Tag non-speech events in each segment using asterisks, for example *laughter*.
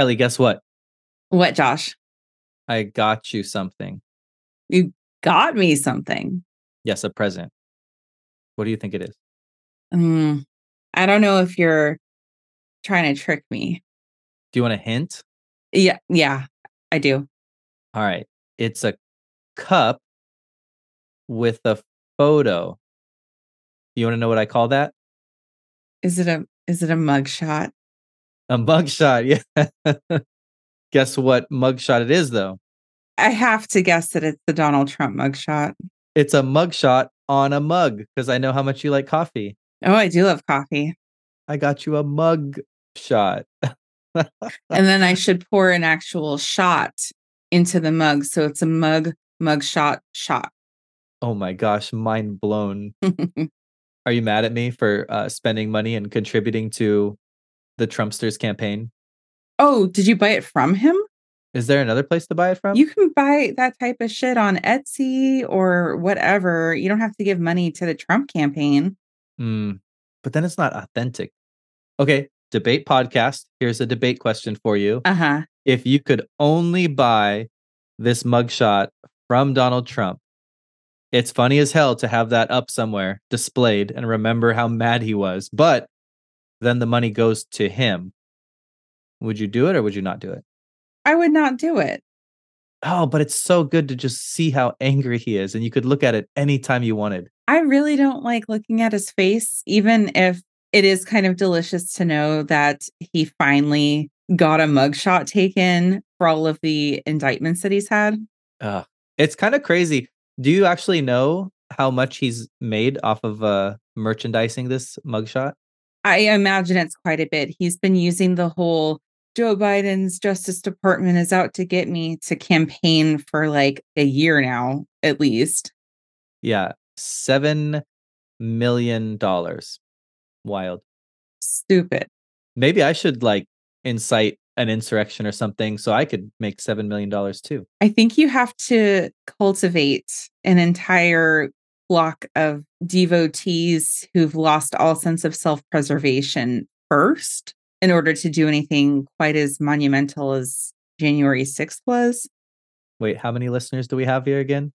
Kelly, guess what? What, Josh? I got you something. You got me something. Yes, a present. What do you think it is? Mm, I don't know if you're trying to trick me. Do you want a hint? Yeah, yeah, I do. All right. It's a cup with a photo. You want to know what I call that? Is it a is it a mug shot? A mugshot. Yeah. *laughs* Guess what mugshot it is, though? I have to guess that it's the Donald Trump mugshot. It's a mugshot on a mug because I know how much you like coffee. Oh, I do love coffee. I got you a mug shot. *laughs* and then I should pour an actual shot into the mug. So it's a mug, mug shot, shot. Oh my gosh, mind blown. *laughs* Are you mad at me for uh, spending money and contributing to the Trumpsters campaign? oh, did you buy it from him? Is there another place to buy it from? You can buy that type of shit on Etsy or whatever. You don't have to give money to the Trump campaign. Mm, but then it's not authentic. Okay, debate podcast. Here's a debate question for you. Uh huh. If you could only buy this mugshot from Donald Trump, it's funny as hell to have that up somewhere displayed and remember how mad he was. But then the money goes to him. Would you do it or would you not do it? I would not do it. Oh, but it's so good to just see how angry he is. And you could look at it anytime you wanted. I really don't like looking at his face, even if it is kind of delicious to know that he finally got a mugshot taken for all of the indictments that he's had. Uh, it's kind of crazy. Do you actually know how much he's made off of uh, merchandising this mugshot? I imagine it's quite a bit. He's been using the whole Joe Biden's Justice Department is out to get me to campaign for like a year now, at least. Yeah, seven million dollars. Wild. Stupid. Maybe I should like incite an insurrection or something so I could make seven million dollars too. I think you have to cultivate an entire block of devotees who've lost all sense of self preservation first in order to do anything quite as monumental as January 6th was. Wait, how many listeners do we have here again?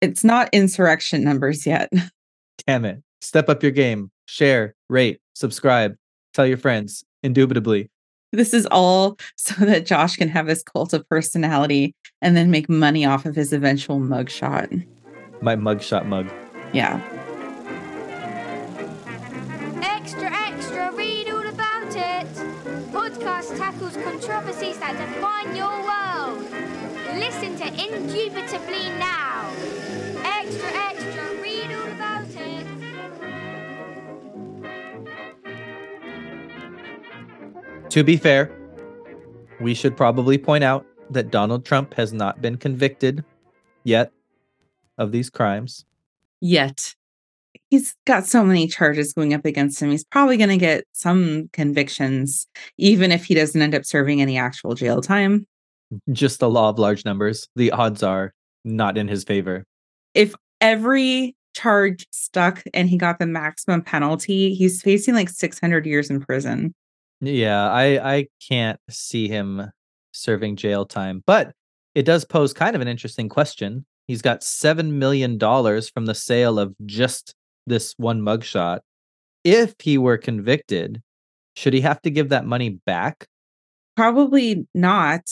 It's not insurrection numbers yet. *laughs* Damn it. Step up your game. Share, rate, subscribe, tell your friends. Indubitably. This is all so that Josh can have his cult of personality and then make money off of his eventual mugshot. My mugshot mug. Yeah. Tackles controversies that define your world. Listen to Indubitably now. Extra, extra, read all about it. To be fair, we should probably point out that Donald Trump has not been convicted yet of these crimes. Yet. He's got so many charges going up against him. He's probably going to get some convictions, even if he doesn't end up serving any actual jail time. Just the law of large numbers. The odds are not in his favor. If every charge stuck and he got the maximum penalty, he's facing like 600 years in prison. Yeah, I I can't see him serving jail time, but it does pose kind of an interesting question. He's got 7 million dollars from the sale of just this one mugshot. If he were convicted, should he have to give that money back? Probably not,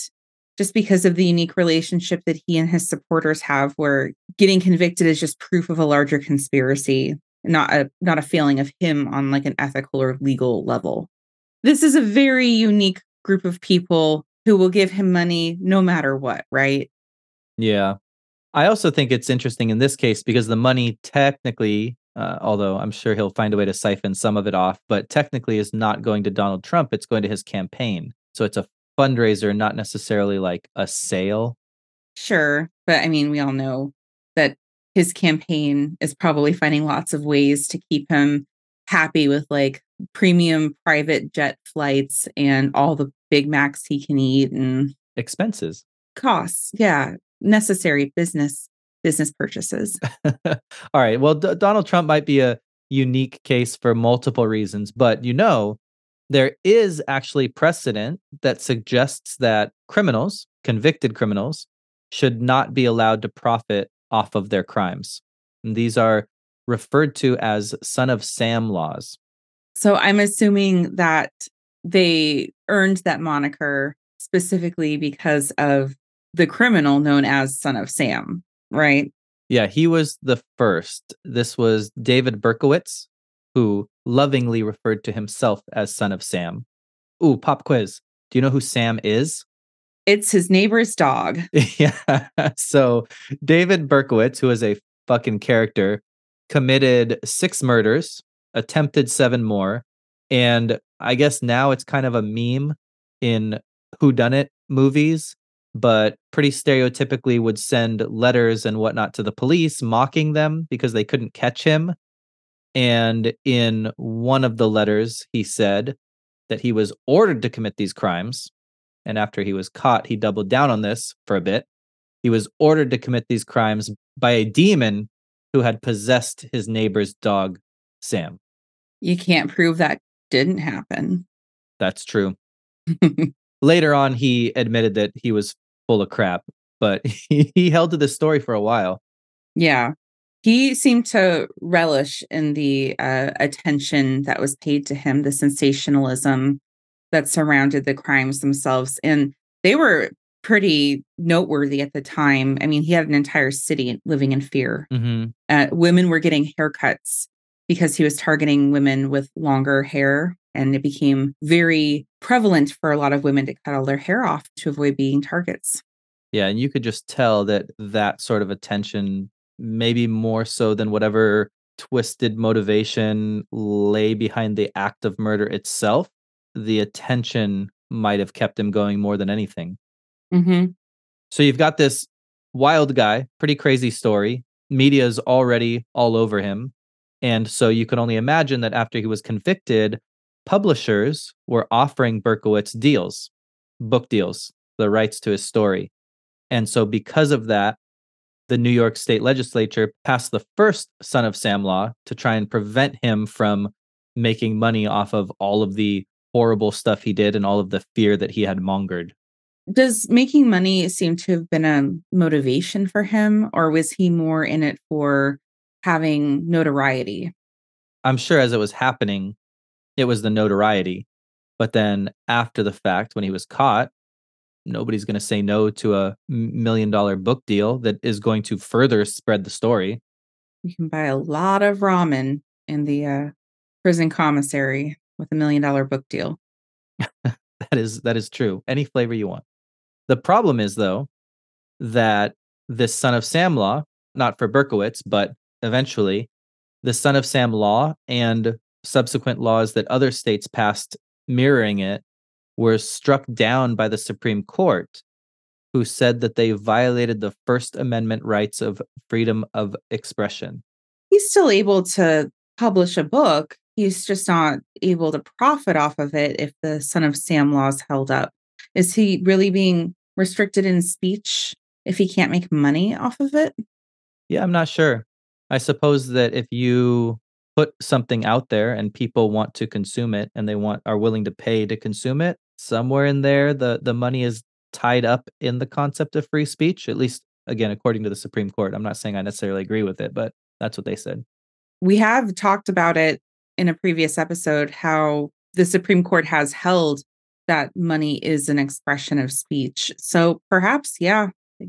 just because of the unique relationship that he and his supporters have, where getting convicted is just proof of a larger conspiracy, not a not a failing of him on like an ethical or legal level. This is a very unique group of people who will give him money no matter what, right? Yeah. I also think it's interesting in this case because the money technically, uh, although I'm sure he'll find a way to siphon some of it off, but technically is not going to Donald Trump. It's going to his campaign. So it's a fundraiser, not necessarily like a sale. Sure. But I mean, we all know that his campaign is probably finding lots of ways to keep him happy with like premium private jet flights and all the Big Macs he can eat and Expenses. costs. Yeah. Necessary business business purchases. *laughs* All right. Well, D- Donald Trump might be a unique case for multiple reasons, but you know, There is actually precedent that suggests that criminals, convicted criminals, should not be allowed to profit off of their crimes. And these are referred to as son of Sam laws. So I'm assuming that they earned that moniker specifically because of the criminal known as son of Sam, right? Yeah, he was the first. This was David Berkowitz, who lovingly referred to himself as son of Sam. Ooh, pop quiz. Do you know who Sam is? It's his neighbor's dog. *laughs* yeah. So David Berkowitz, who is a fucking character, committed six murders, attempted seven more, and I guess now it's kind of a meme in whodunit movies, but pretty stereotypically would send letters and whatnot to the police mocking them because they couldn't catch him. And in one of the letters, he said that he was ordered to commit these crimes. And after he was caught, he doubled down on this for a bit. He was ordered to commit these crimes by a demon who had possessed his neighbor's dog, Sam. You can't prove that didn't happen. That's true. *laughs* Later on, he admitted that he was full of crap, but *laughs* he, he held to this story for a while. Yeah. He seemed to relish in the uh, attention that was paid to him, the sensationalism that surrounded the crimes themselves. And they were pretty noteworthy at the time. I mean, he had an entire city living in fear. Mm-hmm. Uh, women were getting haircuts because he was targeting women with longer hair. And it became very prevalent for a lot of women to cut all their hair off to avoid being targets. Yeah. And you could just tell that that sort of attention, maybe more so than whatever twisted motivation lay behind the act of murder itself, the attention might have kept him going more than anything. Mm-hmm. So you've got this wild guy, pretty crazy story. Media is already all over him. And so you can only imagine that after he was convicted, publishers were offering Berkowitz deals, book deals, the rights to his story. And so because of that, the New York State Legislature passed the first Son of Sam law to try and prevent him from making money off of all of the horrible stuff he did and all of the fear that he had mongered. Does making money seem to have been a motivation for him, or was he more in it for having notoriety? I'm sure as it was happening, it was the notoriety. But then after the fact, when he was caught, nobody's going to say no to a million dollar book deal that is going to further spread the story. You can buy a lot of ramen in the uh, prison commissary with a million dollar book deal. *laughs* that is that is true. Any flavor you want. The problem is though that this son of Sam law, not for Berkowitz, but eventually the son of Sam law and subsequent laws that other states passed mirroring it were struck down by the Supreme Court, who said that they violated the First Amendment rights of freedom of expression. He's still able to publish a book. He's just not able to profit off of it if the Son of Sam law is held up. Is he really being restricted in speech if he can't make money off of it? Yeah, I'm not sure. I suppose that if you put something out there and people want to consume it and they want are willing to pay to consume it, somewhere in there the the money is tied up in the concept of free speech, at least again according to the Supreme Court. I'm not saying I necessarily agree with it, but that's what they said. We have talked about it in a previous episode how the Supreme Court has held that money is an expression of speech. So perhaps, yeah,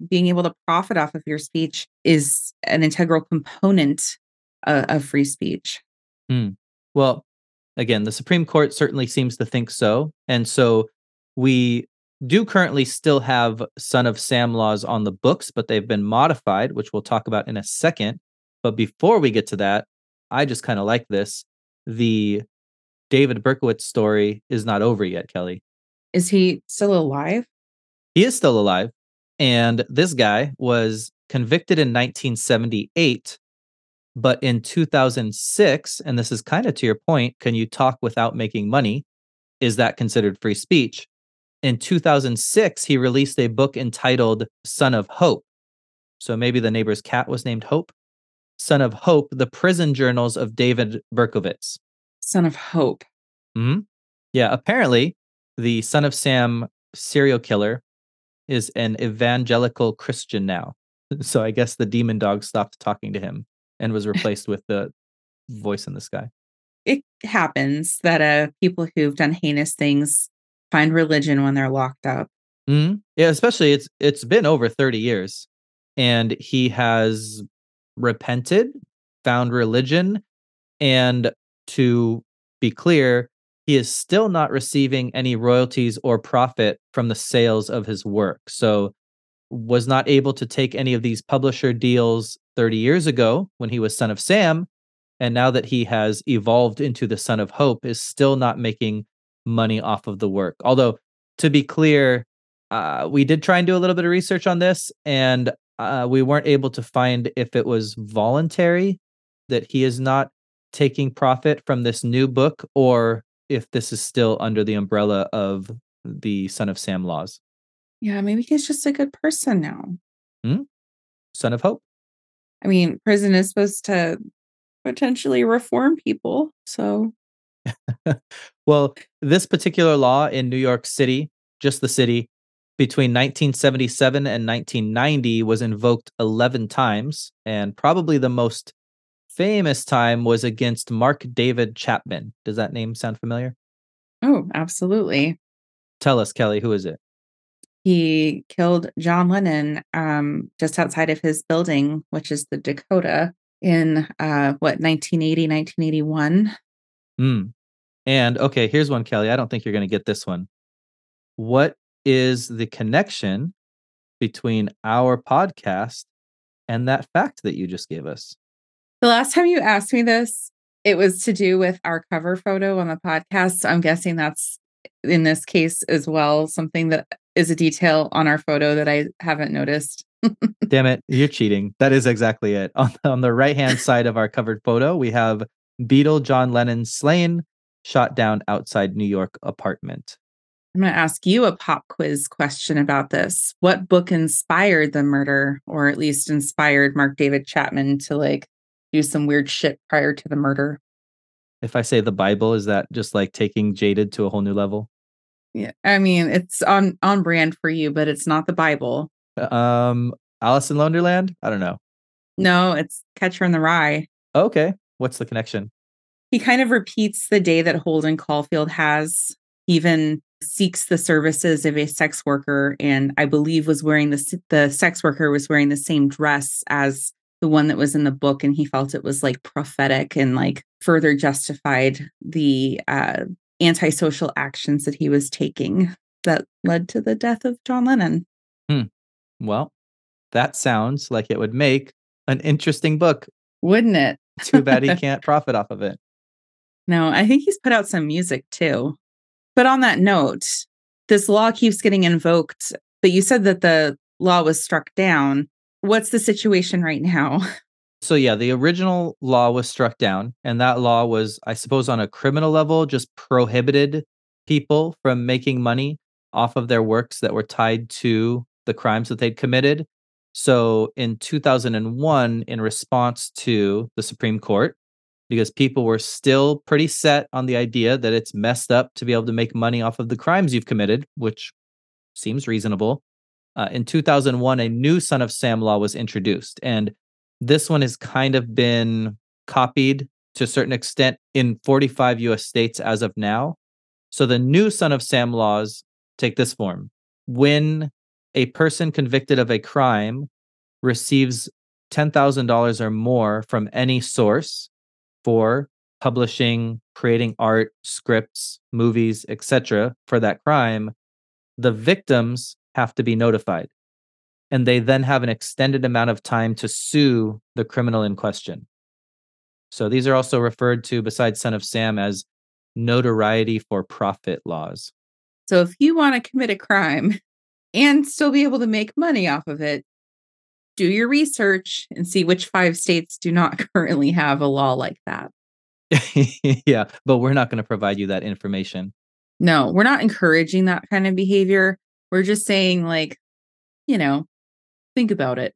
being able to profit off of your speech is an integral component uh, of free speech. Hmm. Well, again, the Supreme Court certainly seems to think so. And so we do currently still have Son of Sam laws on the books, but they've been modified, which we'll talk about in a second. But before we get to that, I just kind of like this. The David Berkowitz story is not over yet, Kelly. Is he still alive? He is still alive. And this guy was convicted in 1978. But in 2006, and this is kind of to your point, can you talk without making money? Is that considered free speech? In 2006, he released a book entitled Son of Hope. So maybe the neighbor's cat was named Hope. Son of Hope, the prison journals of David Berkowitz. Son of Hope. hmm Yeah, apparently the son of Sam serial killer is an evangelical Christian now. *laughs* So I guess the demon dog stopped talking to him and was *laughs* replaced with the voice in the sky. It happens that uh people who've done heinous things find religion when they're locked up. Mhm. Yeah, especially it's it's been over 30 years and he has repented, found religion, and to be clear, he is still not receiving any royalties or profit from the sales of his work. So was not able to take any of these publisher deals 30 years ago when he was son of Sam and now that he has evolved into the son of hope is still not making money off of the work. Although to be clear, uh, we did try and do a little bit of research on this and uh, we weren't able to find if it was voluntary that he is not taking profit from this new book or if this is still under the umbrella of the son of Sam laws. Yeah, maybe he's just a good person now. Hmm. Son of Hope. I mean, prison is supposed to potentially reform people. So, *laughs* Well, this particular law in New York City, just the city, between 1977 and 1990 was invoked 11 times, and probably the most famous time was against Mark David Chapman. Does that name sound familiar? oh, absolutely. Tell us, Kelly, who is it? He killed John Lennon um, just outside of his building, which is the Dakota, in uh, what, 1980, 1981. Hmm. And okay, here's one, Kelly. I don't think you're going to get this one. What is the connection between our podcast and that fact that you just gave us? The last time you asked me this, it was to do with our cover photo on the podcast. So I'm guessing that's in this case as well, something that is a detail on our photo that I haven't noticed. *laughs* Damn it, you're cheating. That is exactly it. On, *laughs* on the right hand side of our covered photo, we have Beatle John Lennon slain, shot down outside New York apartment. I'm going to ask you a pop quiz question about this. What book inspired the murder, or at least inspired Mark David Chapman to like do some weird shit prior to the murder? If I say the Bible, is that just like taking Jaded to a whole new level? Yeah, I mean it's on on brand for you, but it's not the Bible. Um, Alice in Wonderland? I don't know. No, it's Catcher in the Rye. Okay, what's the connection? He kind of repeats the day that Holden Caulfield has. He even seeks the services of a sex worker, and I believe was wearing the the sex worker was wearing the same dress as the one that was in the book, and he felt it was like prophetic and like further justified the uh, antisocial actions that he was taking that led to the death of John Lennon. Hmm. Well, that sounds like it would make an interesting book. Wouldn't it? *laughs* Too bad he *laughs* can't profit off of it. No, I think he's put out some music too. But on that note, this law keeps getting invoked. But you said that the law was struck down. What's the situation right now? *laughs* So yeah, the original law was struck down, and that law was, I suppose, on a criminal level, just prohibited people from making money off of their works that were tied to the crimes that they'd committed. So in 2001, in response to the Supreme Court, because people were still pretty set on the idea that it's messed up to be able to make money off of the crimes you've committed, which seems reasonable. Uh, in 2001, a new Son of Sam law was introduced, and this one has kind of been copied to a certain extent in 45 US states as of now. So the new Son of Sam laws take this form. When a person convicted of a crime receives $10,000 or more from any source for publishing, creating art, scripts, movies, etc. for that crime, the victims have to be notified and they then have an extended amount of time to sue the criminal in question. So these are also referred to, besides Son of Sam, as notoriety for profit laws. So if you want to commit a crime and still be able to make money off of it, do your research and see which five states do not *laughs* currently have a law like that. *laughs* yeah, but we're not going to provide you that information. No, we're not encouraging that kind of behavior. We're just saying, like, you know, think about it.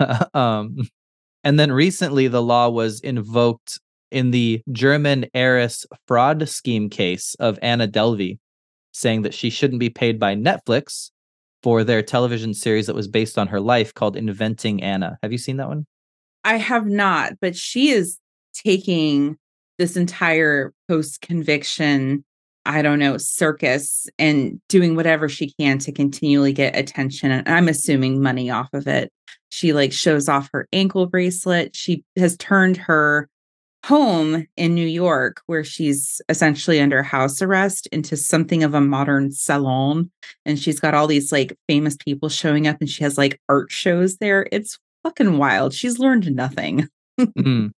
*laughs* um, and then recently, the law was invoked in the German heiress fraud scheme case of Anna Delvey, saying that she shouldn't be paid by Netflix for their television series that was based on her life called Inventing Anna. Have you seen that one? I have not, but she is taking this entire post conviction, I don't know, circus and doing whatever she can to continually get attention. And I'm assuming money off of it. She like shows off her ankle bracelet. She has turned her home in New York, where she's essentially under house arrest, into something of a modern salon. And she's got all these like famous people showing up and she has like art shows there. It's fucking wild. She's learned nothing. *laughs* mm.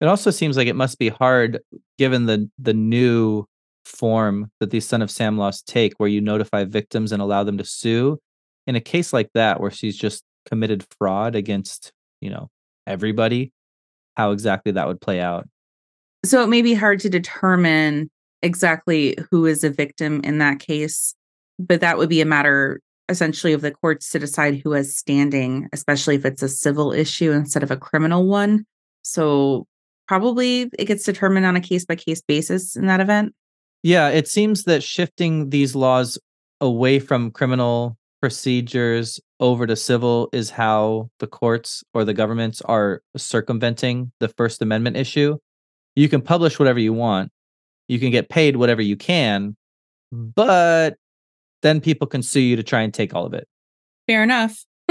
It also seems like it must be hard given the the new form that these son of Sam laws take where you notify victims and allow them to sue. In a case like that where she's just committed fraud against, you know, everybody, how exactly that would play out. So it may be hard to determine exactly who is a victim in that case, but that would be a matter essentially of the courts to decide who has standing, especially if it's a civil issue instead of a criminal one. So probably it gets determined on a case by case basis in that event. Yeah, it seems that shifting these laws away from criminal procedures over to civil is how the courts or the governments are circumventing the First Amendment issue. You can publish whatever you want, you can get paid whatever you can, but then people can sue you to try and take all of it. Fair enough. *laughs*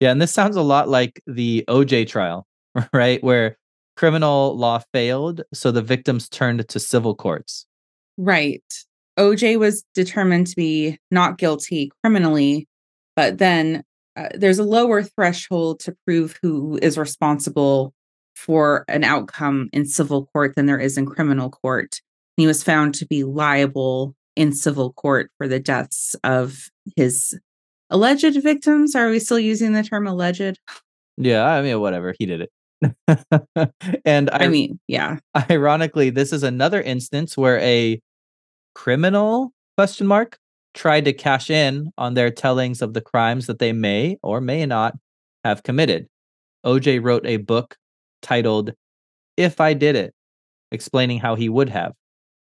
yeah, and this sounds a lot like the OJ trial, *laughs* right? Where criminal law failed, so the victims turned to civil courts. Right. OJ was determined to be not guilty criminally, but then uh, there's a lower threshold to prove who is responsible for an outcome in civil court than there is in criminal court. He was found to be liable in civil court for the deaths of his alleged victims. Are we still using the term alleged? Yeah, I mean, whatever. He did it. *laughs* and I, I mean, yeah. Ironically, this is another instance where a criminal question mark tried to cash in on their tellings of the crimes that they may or may not have committed. OJ wrote a book titled If I Did It, explaining how he would have.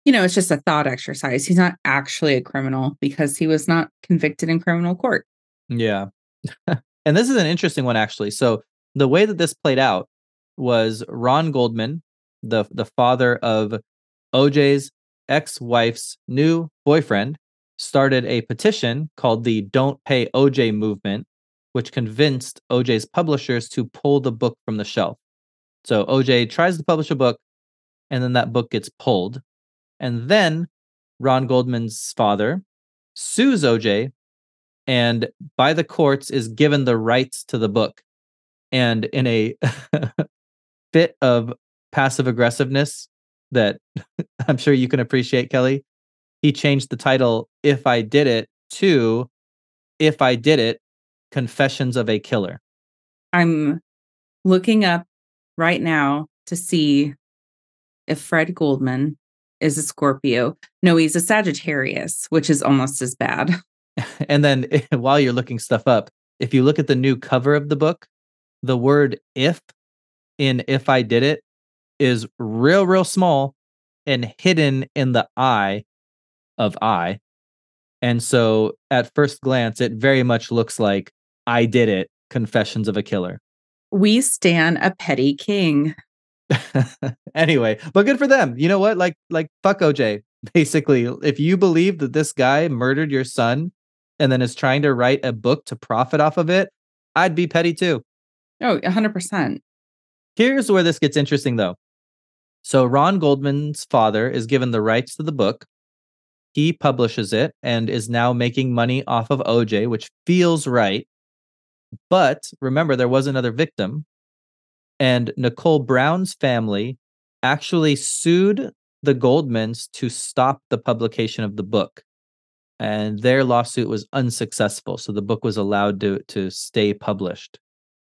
You know, it's just a thought exercise. He's not actually a criminal because he was not convicted in criminal court. Yeah. *laughs* and this is an interesting one, actually. So, the way that this played out was Ron Goldman, the, the father of OJ's ex wife's new boyfriend, started a petition called the Don't Pay OJ movement, which convinced OJ's publishers to pull the book from the shelf. So OJ tries to publish a book, and then that book gets pulled. And then Ron Goldman's father sues OJ and by the courts is given the rights to the book. And in a *laughs* fit of passive aggressiveness that *laughs* I'm sure you can appreciate, Kelly, he changed the title If I Did It to If I Did It Confessions of a Killer. I'm looking up right now to see if Fred Goldman is a Scorpio. No, he's a Sagittarius, which is almost as bad. *laughs* and then *laughs* while you're looking stuff up, if you look at the new cover of the book, the word if in If I Did It is real, real small and hidden in the eye of I. And so at first glance, it very much looks like I did it Confessions of a Killer. We stand a petty king. *laughs* anyway, but good for them. You know what? Like, like fuck OJ. Basically, if you believe that this guy murdered your son and then is trying to write a book to profit off of it, I'd be petty too. Oh, 100%. Here's where this gets interesting though. So Ron Goldman's father is given the rights to the book. He publishes it and is now making money off of OJ, which feels right. But remember, there was another victim, and Nicole Brown's family actually sued the Goldmans to stop the publication of the book. And their lawsuit was unsuccessful. So the book was allowed to, to stay published.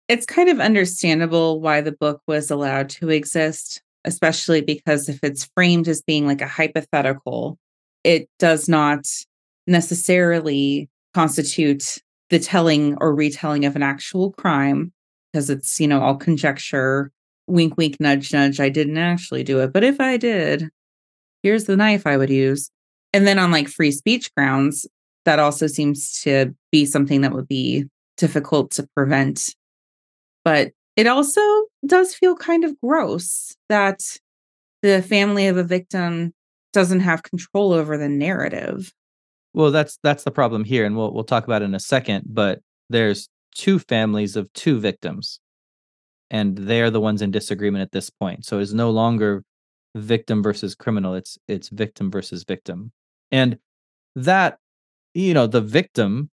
It's kind of understandable why the book was allowed to exist especially because if it's framed as being like a hypothetical, it does not necessarily constitute the telling or retelling of an actual crime because it's, you know, all conjecture wink, wink, nudge, nudge. I didn't actually do it, but if I did, here's the knife I would use. And then on like free speech grounds, that also seems to be something that would be difficult to prevent. But it also does feel kind of gross that the family of a victim doesn't have control over the narrative. Well, that's that's the problem here, and we'll we'll talk about it in a second. But there's two families of two victims, and they're the ones in disagreement at this point. So it's no longer victim versus criminal; it's it's victim versus victim, and that you know the victim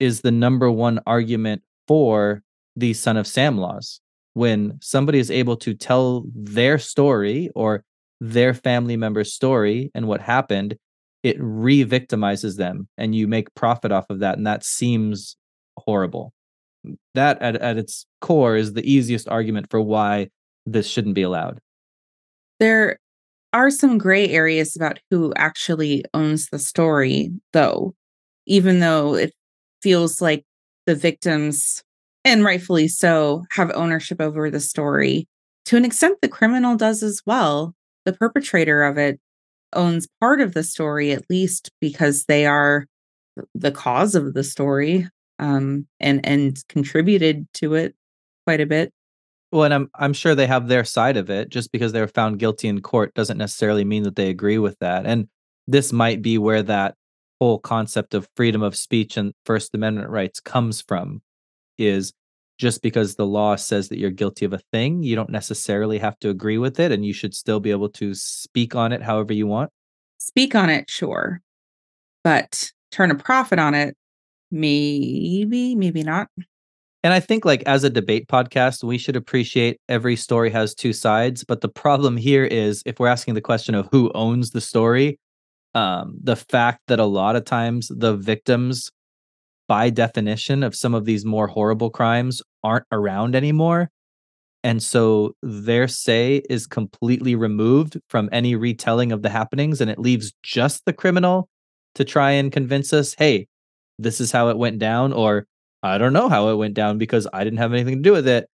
is the number one argument for the son of Sam laws. When somebody is able to tell their story or their family member's story and what happened, it re-victimizes them and you make profit off of that. And that seems horrible. That at, at its core is the easiest argument for why this shouldn't be allowed. There are some gray areas about who actually owns the story, though, even though it feels like the victims, and rightfully so, have ownership over the story. To an extent, the criminal does as well. The perpetrator of it owns part of the story, at least because they are the cause of the story um, and and contributed to it quite a bit. Well, and I'm I'm sure they have their side of it. Just because they were found guilty in court doesn't necessarily mean that they agree with that. And this might be where that whole concept of freedom of speech and First Amendment rights comes from. Is just because the law says that you're guilty of a thing, you don't necessarily have to agree with it, and you should still be able to speak on it however you want. Speak on it, sure, but turn a profit on it, maybe, maybe not. And I think, like, as a debate podcast, we should appreciate every story has two sides. But the problem here is if we're asking the question of who owns the story, um, the fact that a lot of times the victims, by definition, of some of these more horrible crimes aren't around anymore. And so their say is completely removed from any retelling of the happenings, and it leaves just the criminal to try and convince us hey, this is how it went down, or I don't know how it went down because I didn't have anything to do with it.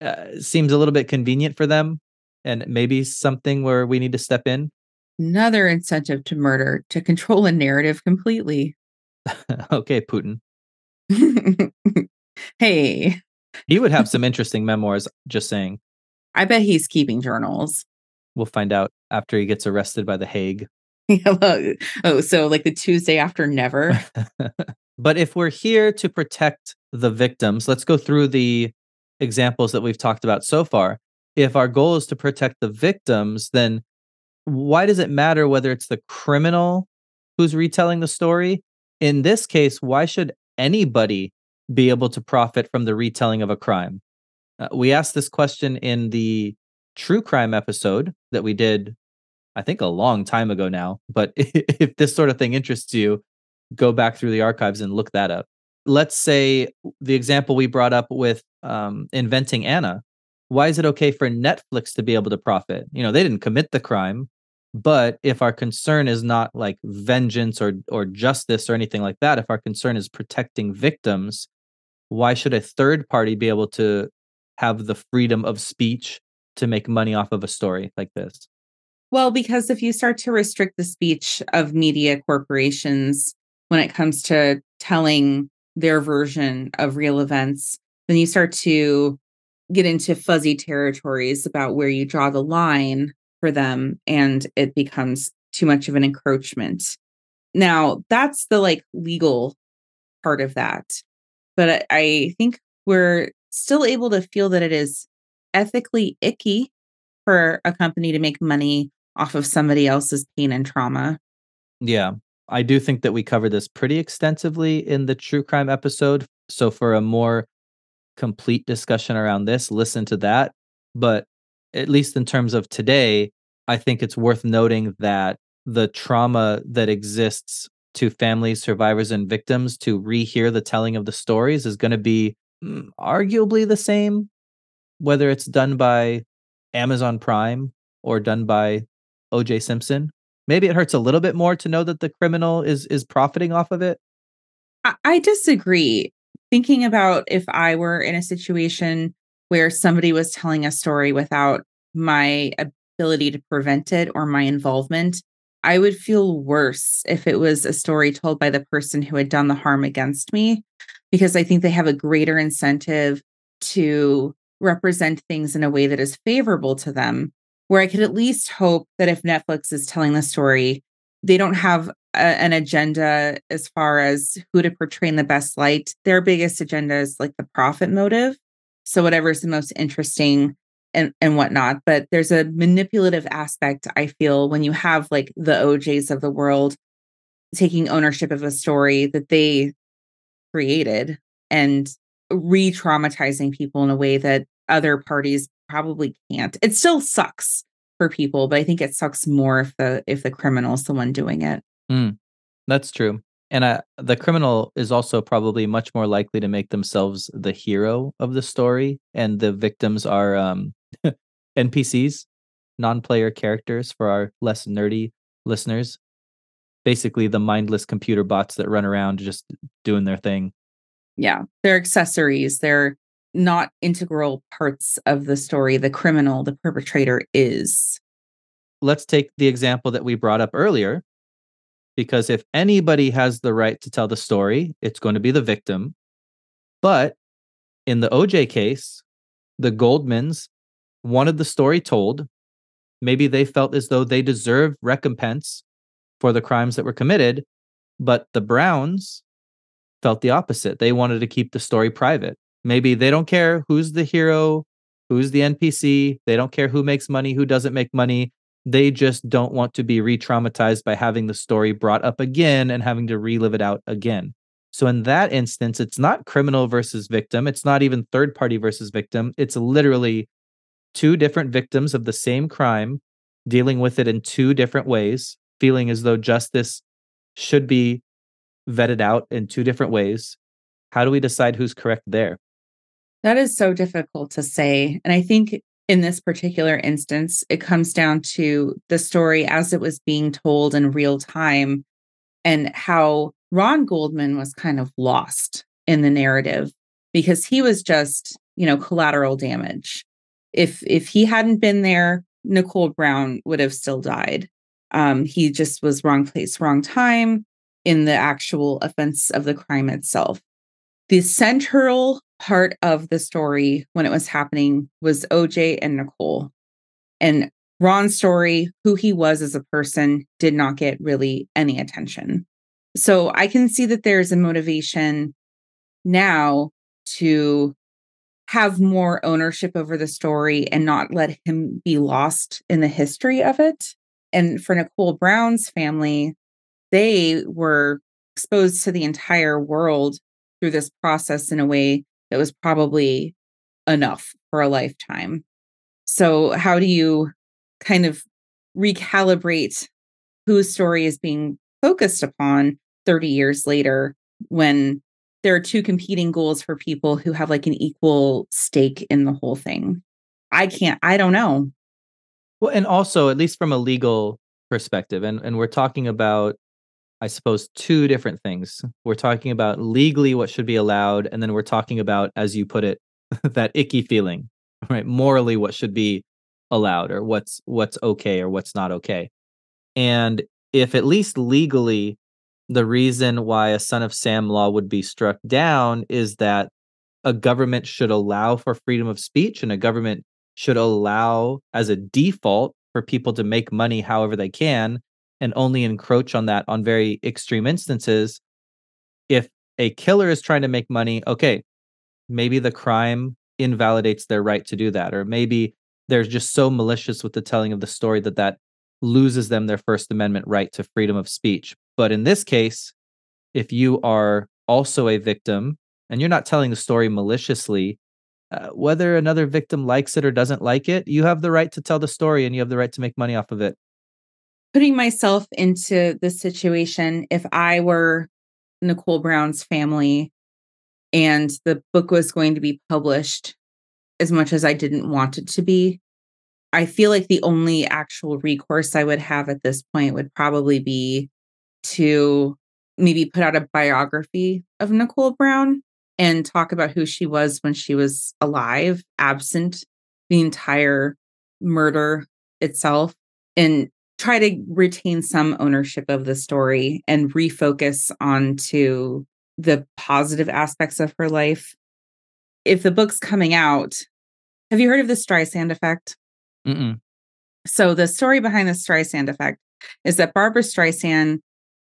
Uh, seems a little bit convenient for them, and maybe something where we need to step in. Another incentive to murder to control a narrative completely. *laughs* okay, Putin. *laughs* hey. He would have some interesting memoirs, just saying. I bet he's keeping journals. We'll find out after he gets arrested by the Hague. *laughs* oh, so like the Tuesday after never. *laughs* but if we're here to protect the victims, let's go through the examples that we've talked about so far. If our goal is to protect the victims, then why does it matter whether it's the criminal who's retelling the story? In this case, why should anybody be able to profit from the retelling of a crime? Uh, we asked this question in the true crime episode that we did, I think, a long time ago now. But *laughs* if this sort of thing interests you, go back through the archives and look that up. Let's say the example we brought up with um, inventing Anna. Why is it okay for Netflix to be able to profit? You know, they didn't commit the crime, but if our concern is not like vengeance or or justice or anything like that, if our concern is protecting victims, why should a third party be able to have the freedom of speech to make money off of a story like this? Well, because if you start to restrict the speech of media corporations when it comes to telling their version of real events, then you start to get into fuzzy territories about where you draw the line for them and it becomes too much of an encroachment. Now, that's the like legal part of that. But I think we're still able to feel that it is ethically icky for a company to make money off of somebody else's pain and trauma. Yeah. I do think that we covered this pretty extensively in the true crime episode. So for a more complete discussion around this, listen to that. But at least in terms of today, I think it's worth noting that the trauma that exists to families, survivors, and victims to rehear the telling of the stories is going to be mm, arguably the same, whether it's done by Amazon Prime or done by OJ Simpson. Maybe it hurts a little bit more to know that the criminal is is profiting off of it. I, I disagree. Thinking about if I were in a situation where somebody was telling a story without my ability to prevent it or my involvement, I would feel worse if it was a story told by the person who had done the harm against me, because I think they have a greater incentive to represent things in a way that is favorable to them. Where I could at least hope that if Netflix is telling the story, they don't have a, an agenda as far as who to portray in the best light. Their biggest agenda is like the profit motive. So, whatever's the most interesting and and whatnot but there's a manipulative aspect i feel when you have like the ojs of the world taking ownership of a story that they created and re-traumatizing people in a way that other parties probably can't. It still sucks for people but i think it sucks more if the if the criminal is the one doing it. Mm, that's true and uh, the criminal is also probably much more likely to make themselves the hero of the story and the victims are um *laughs* NPCs, non-player characters for our less nerdy listeners. Basically, the mindless computer bots that run around just doing their thing. Yeah, they're accessories. They're not integral parts of the story. The criminal, the perpetrator is. Let's take the example that we brought up earlier. Because if anybody has the right to tell the story, it's going to be the victim. But in the OJ case, the Goldmans wanted the story told. Maybe they felt as though they deserved recompense for the crimes that were committed, but the Browns felt the opposite. They wanted to keep the story private. Maybe they don't care who's the hero, who's the NPC, they don't care who makes money, who doesn't make money. They just don't want to be re traumatized by having the story brought up again and having to relive it out again. So, in that instance, it's not criminal versus victim. It's not even third party versus victim. It's literally two different victims of the same crime dealing with it in two different ways, feeling as though justice should be vetted out in two different ways. How do we decide who's correct there? That is so difficult to say. And I think in this particular instance, it comes down to the story as it was being told in real time and how Ron Goldman was kind of lost in the narrative because he was just, you know, collateral damage if if he hadn't been there, Nicole Brown would have still died. Um, he just was wrong place, wrong time in the actual offense of the crime itself. The central part of the story when it was happening was OJ and Nicole. And Ron's story, who he was as a person, did not get really any attention. So I can see that there's a motivation now to have more ownership over the story and not let him be lost in the history of it. And for Nicole Brown's family, they were exposed to the entire world through this process in a way that was probably enough for a lifetime. So, how do you kind of recalibrate whose story is being focused upon 30 years later when there are two competing goals for people who have like an equal stake in the whole thing. I can't, I don't know. Well, and also, at least from a legal perspective, and, and we're talking about, I suppose, two different things. We're talking about legally what should be allowed, and then we're talking about, as you put it, *laughs* that icky feeling, right? Morally, what should be allowed or what's what's okay or what's not okay. And if at least legally the reason why a son of Sam law would be struck down is that a government should allow for freedom of speech and a government should allow as a default for people to make money however they can and only encroach on that on very extreme instances if a killer is trying to make money okay maybe the crime invalidates their right to do that or maybe they're just so malicious with the telling of the story that that loses them their first amendment right to freedom of speech but in this case, if you are also a victim and you're not telling the story maliciously, uh, whether another victim likes it or doesn't like it, you have the right to tell the story and you have the right to make money off of it. Putting myself into this situation, if I were Nicole Brown's family and the book was going to be published, as much as I didn't want it to be, I feel like the only actual recourse I would have at this point would probably be to maybe put out a biography of Nicole Brown and talk about who she was when she was alive, absent the entire murder itself, and try to retain some ownership of the story and refocus onto the positive aspects of her life. If the book's coming out, have you heard of the Streisand effect? Mm-mm. So the story behind the Streisand effect is that Barbra Streisand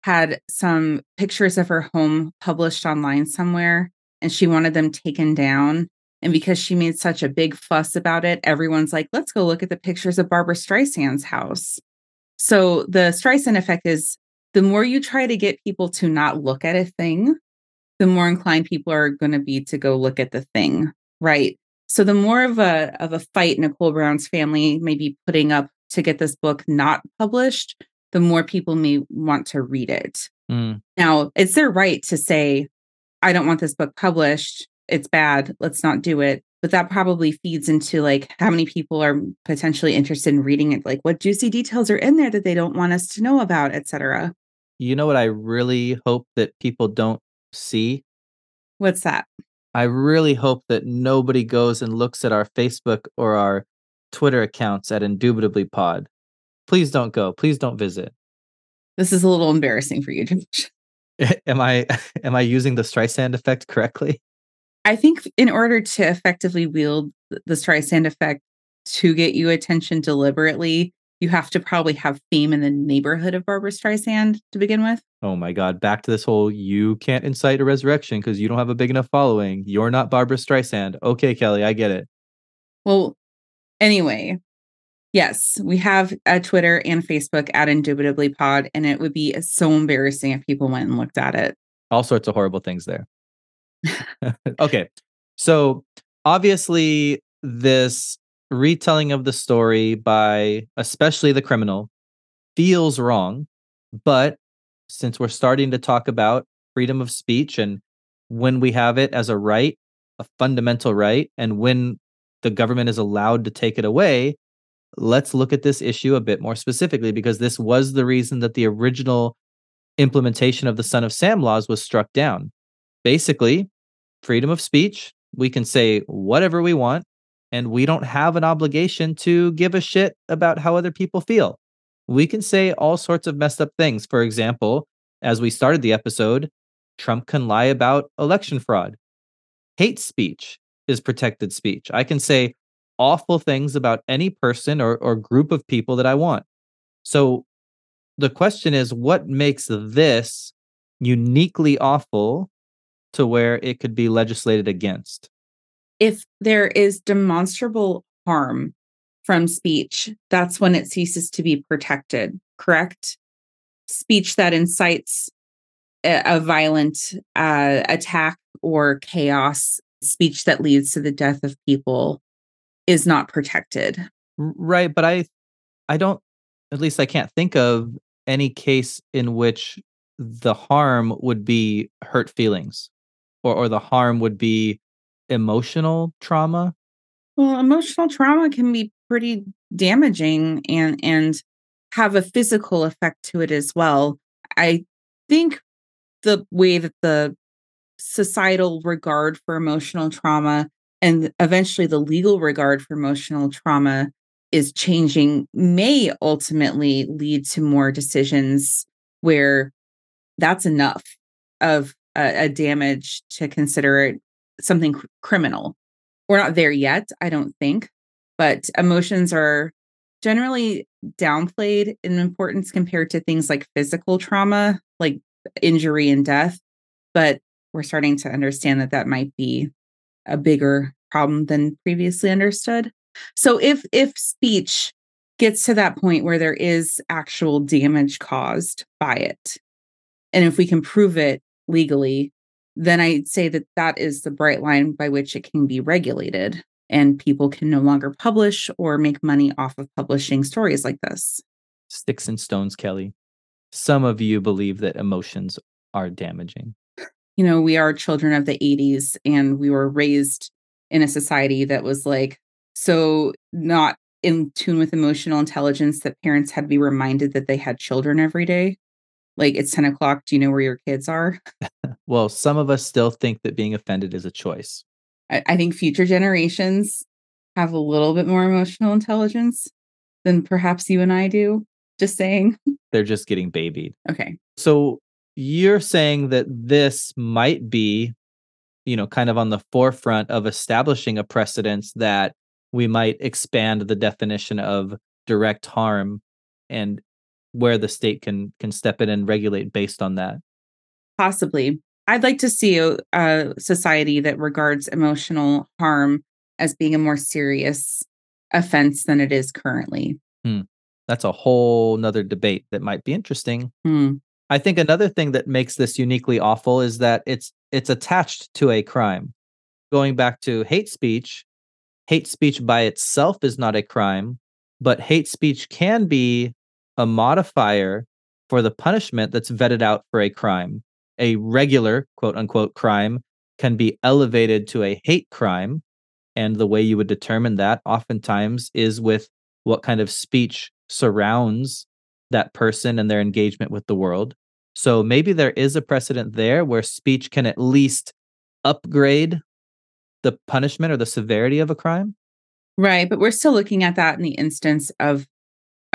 had some pictures of her home published online somewhere and she wanted them taken down. And because she made such a big fuss about it, everyone's like, let's go look at the pictures of Barbra Streisand's house. So the Streisand effect is the more you try to get people to not look at a thing, the more inclined people are going to be to go look at the thing, right? So the more of a of a fight Nicole Brown's family may be putting up to get this book not published, the more people may want to read it. Mm. Now, it's their right to say, I don't want this book published. It's bad. Let's not do it. But that probably feeds into like how many people are potentially interested in reading it, like what juicy details are in there that they don't want us to know about, etc. You know what I really hope that people don't see? What's that? I really hope that nobody goes and looks at our Facebook or our Twitter accounts at Indubitably Pod. Please don't go. Please don't visit. This is a little embarrassing for you, Josh. *laughs* *laughs* am I *laughs* am I using the Streisand effect correctly? I think in order to effectively wield the Streisand effect to get you attention deliberately, you have to probably have fame in the neighborhood of Barbra Streisand to begin with. Oh my God. Back to this whole you can't incite a resurrection because you don't have a big enough following. You're not Barbra Streisand. Okay, Kelly, I get it. Well, anyway, yes, we have a Twitter and Facebook at Indubitably Pod, and it would be so embarrassing if people went and looked at it. All sorts of horrible things there. *laughs* okay. So obviously, this retelling of the story by especially the criminal feels wrong. But since we're starting to talk about freedom of speech and when we have it as a right, a fundamental right, and when the government is allowed to take it away, let's look at this issue a bit more specifically because this was the reason that the original implementation of the Son of Sam laws was struck down. Basically, freedom of speech, we can say whatever we want, and we don't have an obligation to give a shit about how other people feel. We can say all sorts of messed up things. For example, as we started the episode, Trump can lie about election fraud. Hate speech is protected speech. I can say awful things about any person or, or group of people that I want. So the question is what makes this uniquely awful to where it could be legislated against? If there is demonstrable harm from speech, that's when it ceases to be protected, correct? Speech that incites a, violent uh, attack or chaos, speech that leads to the death of people is not protected. Right, but I I don't at least I can't think of any case in which the harm would be hurt feelings or or the harm would be emotional trauma. Well, emotional trauma can be pretty damaging and and have a physical effect to it as well. I think the way that the societal regard for emotional trauma and eventually the legal regard for emotional trauma is changing may ultimately lead to more decisions where that's enough of a, a damage to consider it something cr- criminal. We're not there yet, I don't think, but emotions are generally downplayed in importance compared to things like physical trauma, like injury and death. But we're starting to understand that that might be a bigger problem than previously understood. So if if speech gets to that point where there is actual damage caused by it and if we can prove it legally then i'd say that that is the bright line by which it can be regulated and people can no longer publish or make money off of publishing stories like this. Sticks and stones kelly. Some of you believe that emotions are damaging. You know we are children of the 80s and we were raised in a society that was like so not in tune with emotional intelligence that parents had to be reminded that they had children every day. Like it's 10 o'clock do you know where your kids are? *laughs* Well some of us still think that being offended is a choice. I, I think future generations have a little bit more emotional intelligence than perhaps you and i do just saying. *laughs* They're just getting babied. Okay. So you're saying that this might be you know kind of on the forefront of establishing a precedence that we might expand the definition of direct harm and where the state can can step in and regulate based on that. Possibly. I'd like to see a, a society that regards emotional harm as being a more serious offense than it is currently. Hmm. that's a whole nother debate that might be interesting. Hmm. i think another thing that makes this uniquely awful is that it's it's attached to a crime. Going back to hate speech hate speech by itself is not a crime but hate speech can be a modifier for the punishment that's vetted out for a crime. A regular, quote unquote, crime can be elevated to a hate crime. And the way you would determine that oftentimes is with what kind of speech surrounds that person and their engagement with the world. So maybe there is a precedent there where speech can at least upgrade the punishment or the severity of a crime. Right. But we're still looking at that in the instance of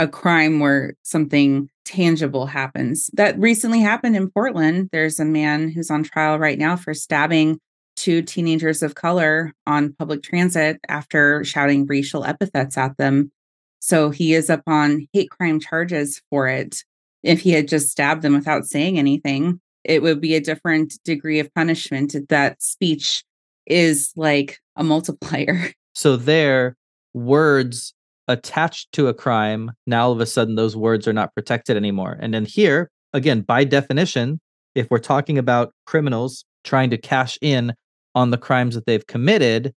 a crime where something tangible happens. That recently happened in Portland. There's a man who's on trial right now for stabbing two teenagers of color on public transit after shouting racial epithets at them. So he is up on hate crime charges for it. If he had just stabbed them without saying anything, it would be a different degree of punishment. That speech is like a multiplier. So there, words attached to a crime, now all of a sudden those words are not protected anymore. And then here, again, by definition, if we're talking about criminals trying to cash in on the crimes that they've committed,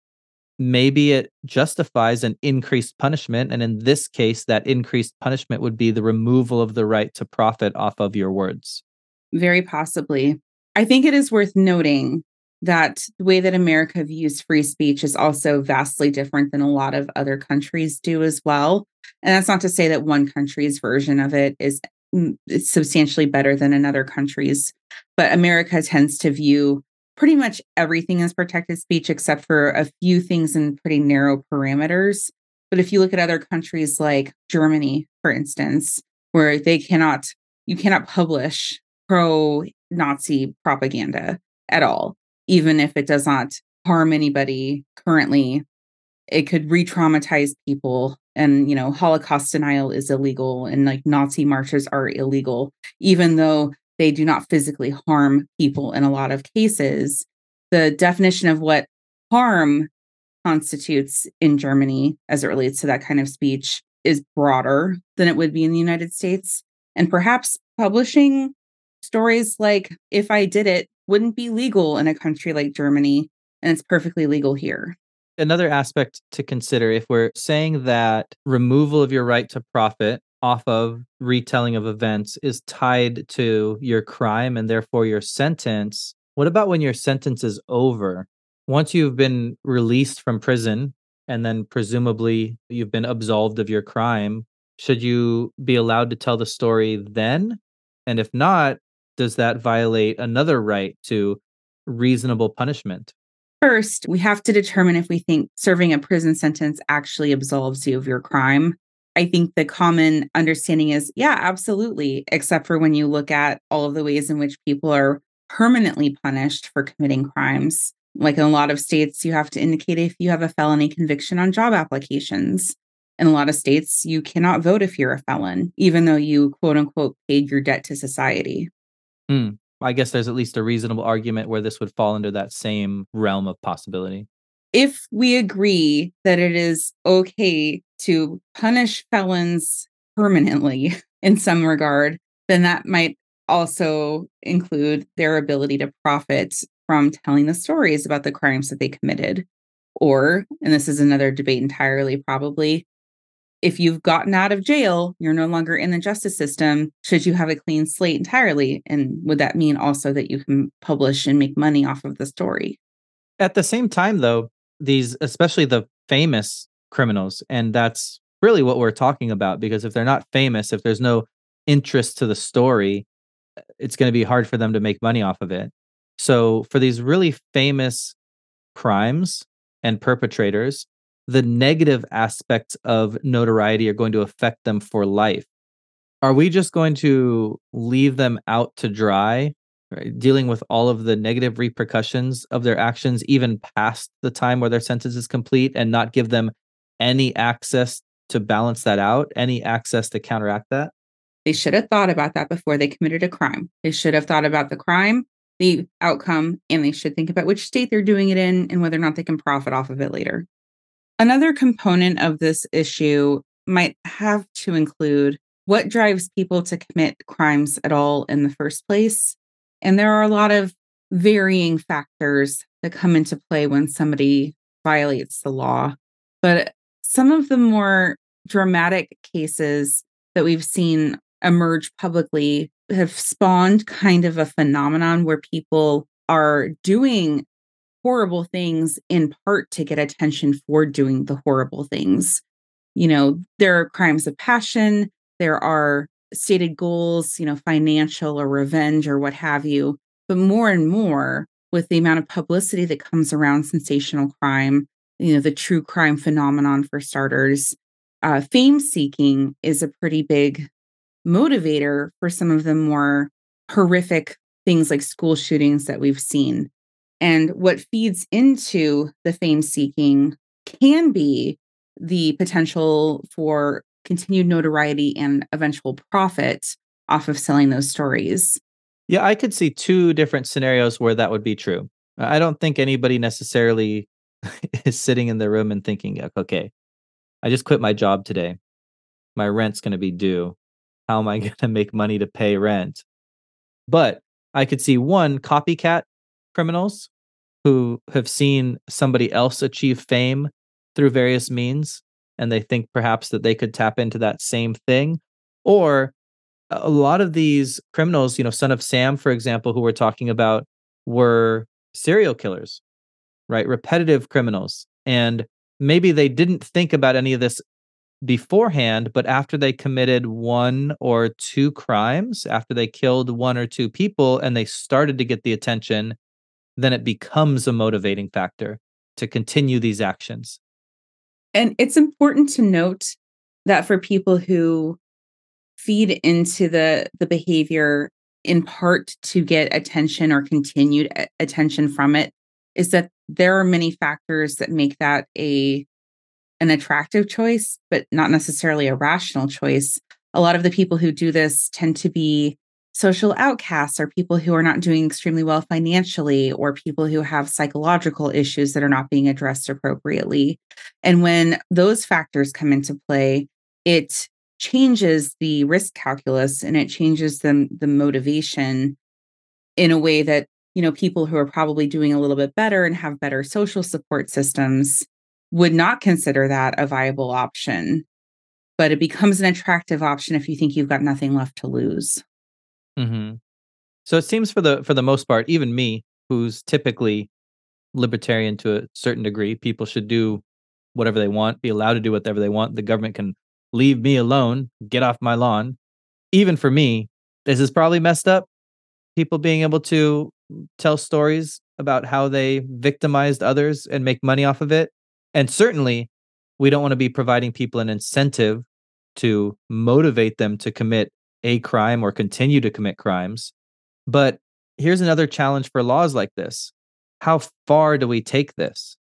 maybe it justifies an increased punishment. And in this case, that increased punishment would be the removal of the right to profit off of your words. Very possibly. I think it is worth noting that the way that America views free speech is also vastly different than a lot of other countries do as well. And that's not to say that one country's version of it is mm, substantially better than another country's, but America tends to view pretty much everything as protected speech except for a few things in pretty narrow parameters. But if you look at other countries like Germany, for instance, where they cannot, you cannot publish pro Nazi propaganda at all even if it does not harm anybody currently it could re-traumatize people. And you know holocaust denial is illegal and like nazi marches are illegal even though they do not physically harm people in a lot of cases. The definition of what harm constitutes in germany as it relates to that kind of speech is broader than it would be in the united states. And perhaps publishing stories like if i did it wouldn't be legal in a country like Germany, and it's perfectly legal here. Another aspect to consider if we're saying that removal of your right to profit off of retelling of events is tied to your crime and therefore your sentence, what about when your sentence is over? Once you've been released from prison and then presumably you've been absolved of your crime, should you be allowed to tell the story then? And if not, does that violate another right to reasonable punishment? First, we have to determine if we think serving a prison sentence actually absolves you of your crime. I think the common understanding is yeah, absolutely, except for when you look at all of the ways in which people are permanently punished for committing crimes. Like in a lot of states, you have to indicate if you have a felony conviction on job applications. In a lot of states, you cannot vote if you're a felon, even though you quote unquote paid your debt to society. Hmm. I guess there's at least a reasonable argument where this would fall under that same realm of possibility. If we agree that it is okay to punish felons permanently *laughs* in some regard, then that might also include their ability to profit from telling the stories about the crimes that they committed. Or, and this is another debate entirely, probably, if you've gotten out of jail, you're no longer in the justice system. Should you have a clean slate entirely? And would that mean also that you can publish and make money off of the story? At the same time, though, these, especially the famous criminals, and that's really what we're talking about, because if they're not famous, if there's no interest to the story, eh, it's going to be hard for them to make money off of it. So for these really famous crimes and perpetrators, the negative aspects of notoriety are going to affect them for life. Are we just going to leave them out to dry, right, dealing with all of the negative repercussions of their actions, even past the time where their sentence is complete, and not give them any access to balance that out, any access to counteract that? They should have thought about that before they committed a crime. They should have thought about the crime, the outcome, and they should think about which state they're doing it in and whether or not they can profit off of it later. Another component of this issue might have to include what drives people to commit crimes at all in the first place. And there are a lot of varying factors that come into play when somebody violates the law. But some of the more dramatic cases that we've seen emerge publicly have spawned kind of a phenomenon where people are doing horrible things in part to get attention for doing the horrible things. You know, there are crimes of passion, there are stated goals, you know, financial or revenge or what have you. But more and more, with the amount of publicity that comes around sensational crime, you know, the true crime phenomenon for starters, uh, fame seeking is a pretty big motivator for some of the more horrific things like school shootings that we've seen. And what feeds into the fame seeking can be the potential for continued notoriety and eventual profit off of selling those stories. Yeah, I could see two different scenarios where that would be true. I don't think anybody necessarily *laughs* is sitting in the room and thinking, okay, I just quit my job today. My rent's going to be due. How am I *laughs* going to make money to pay rent? But I could see one copycat criminals who have seen somebody else achieve fame through various means and they think perhaps that they could tap into that same thing or a lot of these criminals you know son of sam for example who we're talking about were serial killers right? Repetitive criminals and maybe they didn't think about any of this beforehand but after they committed one or two crimes after they killed one or two people and they started to get the attention then it becomes a motivating factor to continue these actions. And it's important to note that for people who feed into the the behavior in part to get attention or continued attention from it is that there are many factors that make that a an attractive choice but not necessarily a rational choice a lot of the people who do this tend to be social outcasts are people who are not doing extremely well financially or people who have psychological issues that are not being addressed appropriately. And when those factors come into play, it changes the risk calculus and it changes the, the motivation in a way that you know people who are probably doing a little bit better and have better social support systems would not consider that a viable option but it becomes an attractive option if you think you've got nothing left to lose Mm-hmm. So it seems for the for the most part, even me, who's typically libertarian to a certain degree, people should do whatever they want, be allowed to do whatever they want. The government can leave me alone, get off my lawn. Even for me, this is probably messed up. People being able to tell stories about how they victimized others and make money off of it. And certainly, we don't want to be providing people an incentive to motivate them to commit a crime or continue to commit crimes. But here's another challenge for laws like this. How far do we take this?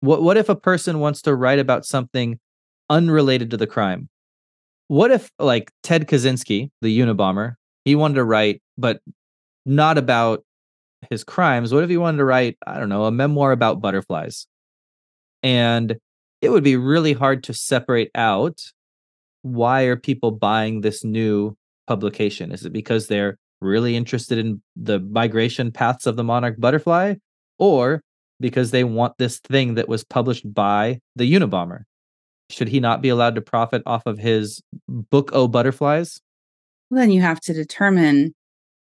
What what if a person wants to write about something unrelated to the crime? What if like Ted Kaczynski, the Unabomber, he wanted to write but not about his crimes. What if he wanted to write, I don't know, a memoir about butterflies? And it would be really hard to separate out why are people buying this new publication? Is it because they're really interested in the migration paths of the monarch butterfly or because they want this thing that was published by the Unabomber? Should he not be allowed to profit off of his book O Butterflies? Well, then you have to determine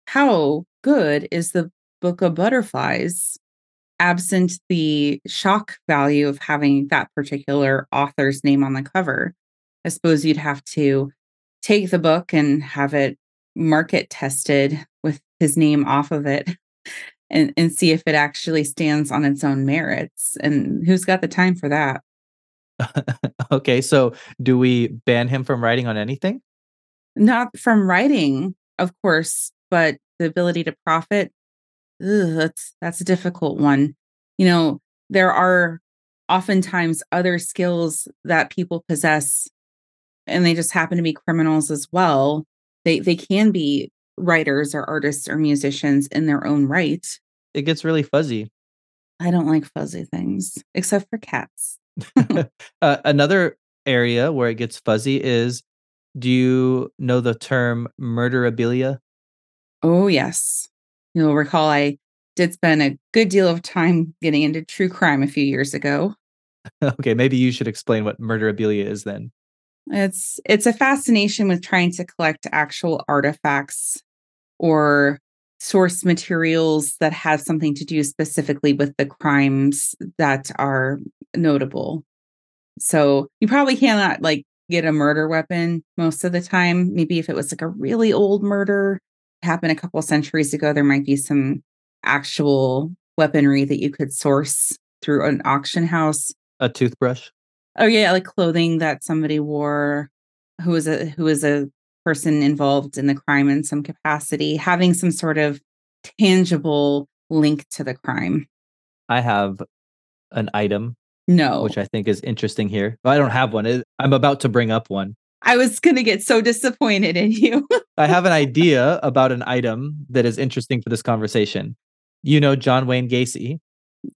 how good is the book of butterflies absent the shock value of having that particular author's name on the cover. I suppose you'd have to take the book and have it market tested with his name off of it *laughs* and, and see if it actually stands on its own merits. And who's got the time for that? *laughs* okay, so do we ban him from writing on anything? Not from writing, of course, but the ability to profit, ugh, that's that's a difficult one. You know, there are oftentimes other skills that people possess and they just happen to be criminals as well. They they can be writers or artists or musicians in their own right. It gets really fuzzy. I don't like fuzzy things except for cats. *laughs* *laughs* uh, another area where it gets fuzzy is do you know the term murderabilia? Oh, yes. You'll recall I did spend a good deal of time getting into true crime a few years ago. *laughs* okay, maybe you should explain what murderabilia is then. It's it's a fascination with trying to collect actual artifacts or source materials that have something to do specifically with the crimes that are notable. So you probably cannot like get a murder weapon most of the time. Maybe if it was like a really old murder happened a couple centuries ago, there might be some actual weaponry that you could source through an auction house. A toothbrush. Oh yeah, like clothing that somebody wore who was a who was a person involved in the crime in some capacity, having some sort of tangible link to the crime. I have an item no. Which I think is interesting here. but I don't have one. I'm about to bring up one. I was going to get so disappointed in you. I have an *laughs* idea about an item that is interesting for this conversation. You know John Wayne Gacy,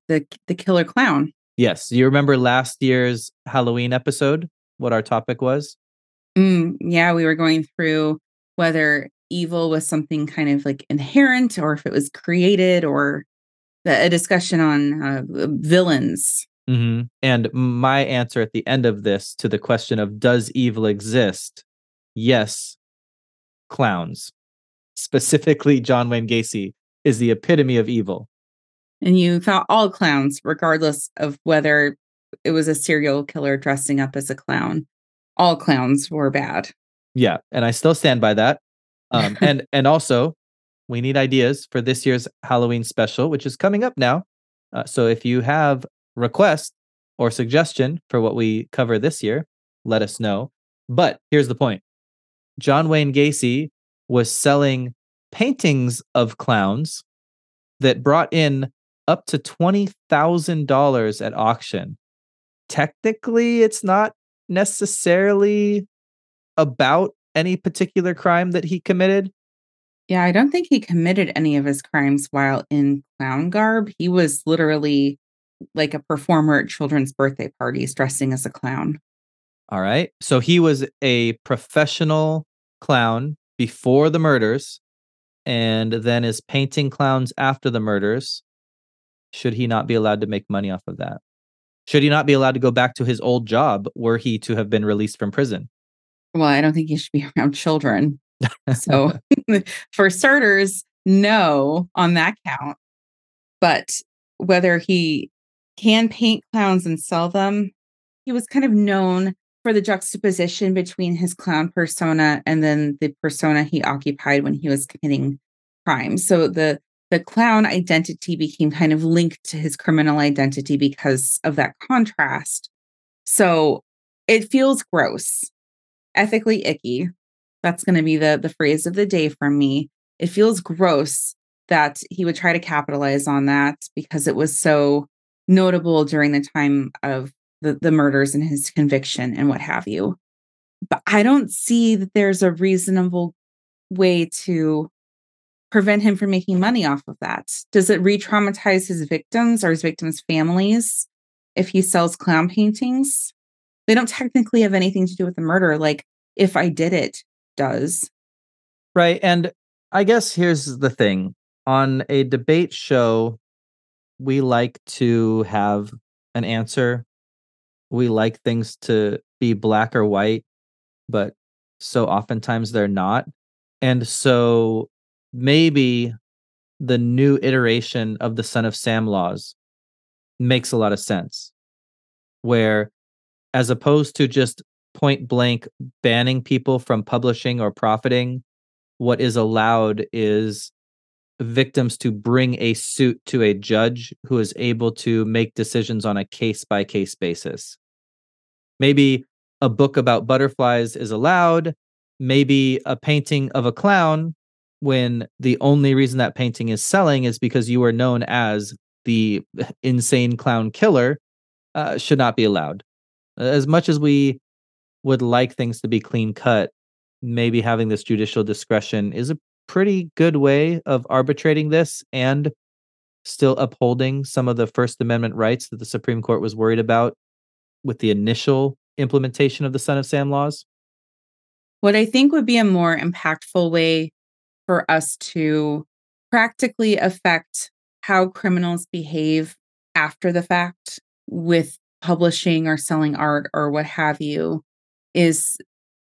the the killer clown. Yes, you remember last year's Halloween episode? What our topic was? Mm, yeah, we were going through whether evil was something kind of like inherent, or if it was created, or the, a discussion on uh, villains Mm-hmm. And my answer at the end of this to the question of does evil exist? Yes, clowns. Specifically, John Wayne Gacy is the epitome of evil. And you thought all clowns, regardless of whether it was a serial killer dressing up as a clown, all clowns were bad. Yeah, and I still stand by that. Um, *laughs* and and also, we need ideas for this year's Halloween special, which is coming up now. Uh, so if you have request or suggestion for what we cover this year, let us know. But here's the point John Wayne Gacy was selling paintings of clowns that brought in up to $20,000 at auction. Technically, it's not necessarily about any particular crime that he committed. Yeah, I don't think he committed any of his crimes while in clown garb. He was literally like a performer at children's birthday parties dressing as a clown. All right. So he was a professional clown before the murders and then is painting clowns after the murders. Should he not be allowed to make money off of that? Should he not be allowed to go back to his old job were he to have been released from prison? Well, I don't think he should be *laughs* around children. So, *laughs* for starters, no on that count. But whether he can paint clowns and sell them. He was kind of known for the juxtaposition between his clown persona and then the persona he occupied when he was committing crimes. So the the clown identity became kind of linked to his criminal identity because of that contrast. So it feels gross, ethically icky. That's going to be the the phrase of the day from me. It feels gross that he would try to capitalize on that because it was so notable during the time of the, the murders and his conviction and what have you. But I don't see that there's a reasonable way to prevent him from making money off of that. Does it re traumatize his victims or his victims' families if he sells clown paintings? They don't technically have anything to do with the murder. Like, if I did it, does. Right. And I guess here's the thing on a debate show, we like to have an answer. We like things to be black or white, but so oftentimes they're not. And so maybe the new iteration of the Son of Sam laws makes a lot of sense. Where, as opposed to just point blank banning people from publishing or profiting what is allowed is victims to bring a suit to a judge who is able to make decisions on a case by case basis. Maybe a book about butterflies is allowed, maybe a painting of a clown when the only reason that painting is selling is because you are known as the *laughs* insane clown killer uh, should not be allowed. As much as we would like things to be clean cut, maybe having this judicial discretion is a pretty good way of arbitrating this and still upholding some of the First Amendment rights that the Supreme Court was worried about with the initial implementation of the Son of Sam laws? What I think would be a more impactful way for us to practically affect how criminals behave after the fact with publishing or selling art or what have you is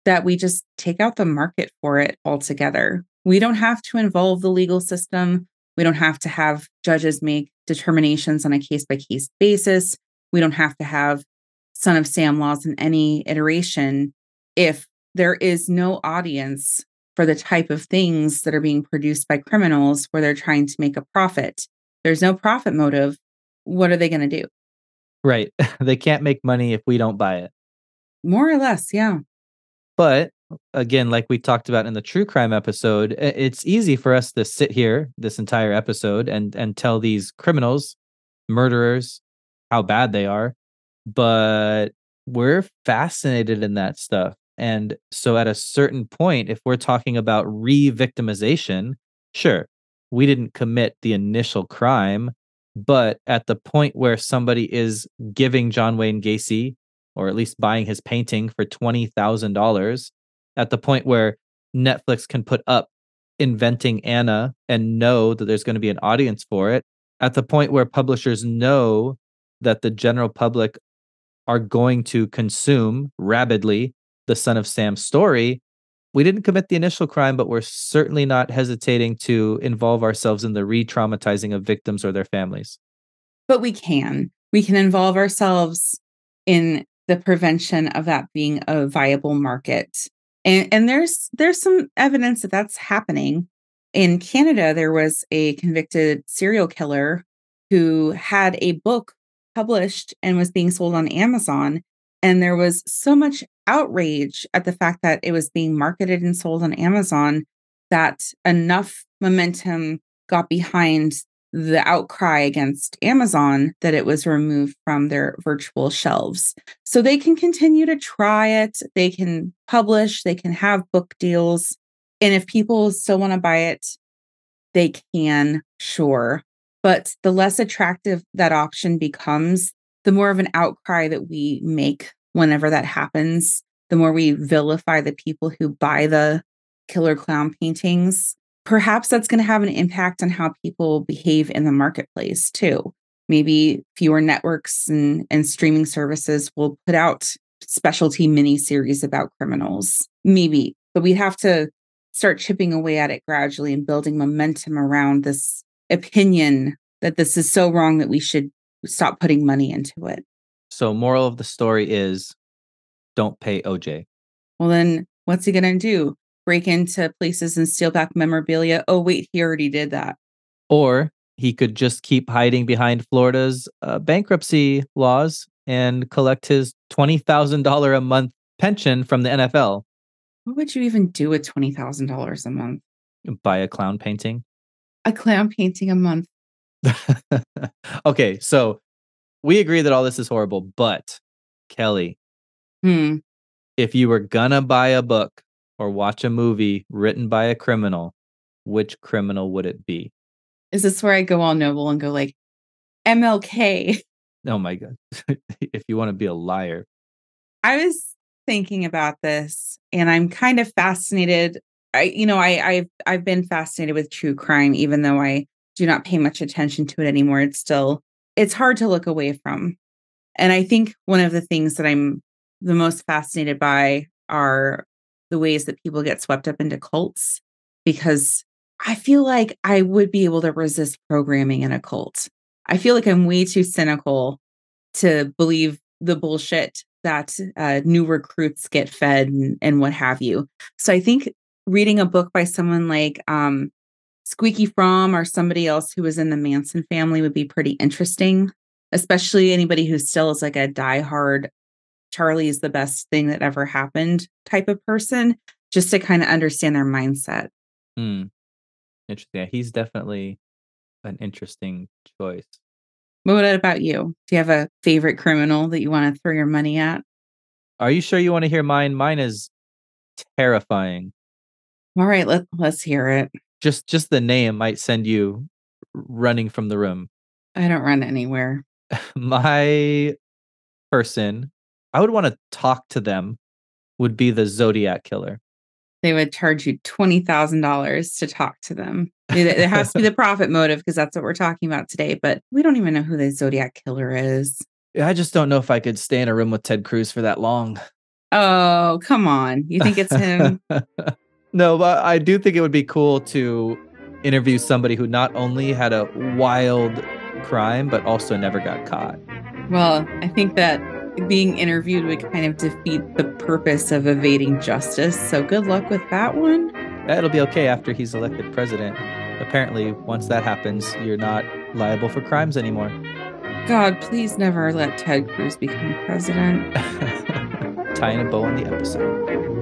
that we just take out the market for it altogether. We don't have to involve the legal system. We don't have to have judges make determinations on a case by case basis. We don't have to have Son of Sam laws in any iteration if there is no audience for the type of things that are being produced by criminals where they're trying to make a profit. There's no profit motive. What are they going to do? Right. *laughs* they can't make money if we don't buy it. More or less, yeah. But again, like we talked about in the true crime episode, it's easy for us to sit here this entire episode and and tell these criminals, murderers, how bad they are, but we're fascinated in that stuff. And so at a certain point, if we're talking about re-victimization, sure, we didn't commit the initial crime, but at the point where somebody is giving John Wayne Gacy or at least buying his painting for $20,000 at the point where Netflix can put up inventing Anna and know that there's going to be an audience for it, at the point where publishers know that the general public are going to consume rabidly the Son of Sam story, we didn't commit the initial crime, but we're certainly not hesitating to involve ourselves in the re traumatizing of victims or their families. But we can. We can involve ourselves in the prevention of that being a viable market. And, and there's there's some evidence that that's happening. In Canada, there was a convicted serial killer who had a book published and was being sold on Amazon. And there was so much outrage at the fact that it was being marketed and sold on Amazon that enough momentum got behind the outcry against Amazon that it was removed from their virtual shelves. So they can continue to try it, they can publish, they can have book deals. And if people still want to buy it, they can, sure. But the less attractive that option becomes, the more of an outcry that we make whenever that happens, the more we vilify the people who buy the killer clown paintings perhaps that's going to have an impact on how people behave in the marketplace too. Maybe fewer networks and, and streaming services will put out specialty mini series about criminals. Maybe, but we have to start chipping away at it gradually and building momentum around this opinion that this is so wrong that we should stop putting money into it. So, moral of the story is don't pay OJ. Well, then what's he going to do? break into places and steal back memorabilia. Oh, wait, he already did that. Or he could just keep hiding behind Florida's uh, bankruptcy laws and collect his $20,000 a month pension from the NFL. What would you even do with $20,000 a month? Buy a clown painting. A clown painting a month. *laughs* okay, so we agree that all this is horrible, but Kelly, hmm. if you were gonna buy a book or watch a movie written by a criminal, which criminal would it be? Is this where I go all noble and go like MLK? *laughs* Oh my god. *laughs* if you want to be a liar. I was thinking about this and I'm kind of fascinated. I you know, I I've I've been fascinated with true crime even though I do not pay much attention to it anymore. It's still it's hard to look away from. And I think one of the things that I'm the most fascinated by are the ways that people get swept up into cults because I feel like I would be able to resist programming in a cult. I feel like I'm way too cynical to believe the bullshit that uh, new recruits get fed and, and what have you. So I think reading a book by someone like um, Squeaky Fromme or somebody else who was in the Manson family would be pretty interesting, especially anybody who still is like a diehard Charlie is the best thing that ever happened type of person, just to kind of understand their mindset. Hmm. Interesting. Yeah, he's definitely an interesting choice. What about you? Do you have a favorite criminal that you want to throw your money at? Are you sure you want to hear mine? Mine is terrifying. All right, let, let's hear it. Just just the name might send you running from the room. I don't run anywhere. *laughs* My person, I would want to talk to them, would be the Zodiac killer. They would charge you $20,000 to talk to them. It, it has to be the *laughs* profit motive because that's what we're talking about today. But we don't even know who the Zodiac killer is. I just don't know if I could stay in a room with Ted Cruz for that long. Oh, come on. You think it's him? *laughs* no, but I do think it would be cool to interview somebody who not only had a wild crime, but also never got caught. well, I think that being interviewed would kind of defeat the purpose of evading justice. So good luck with that one. It'll be okay after he's elected president. Apparently, once that happens, you're not liable for crimes anymore. God, please never let Ted Cruz become president. *laughs* Tying a bow on the episode.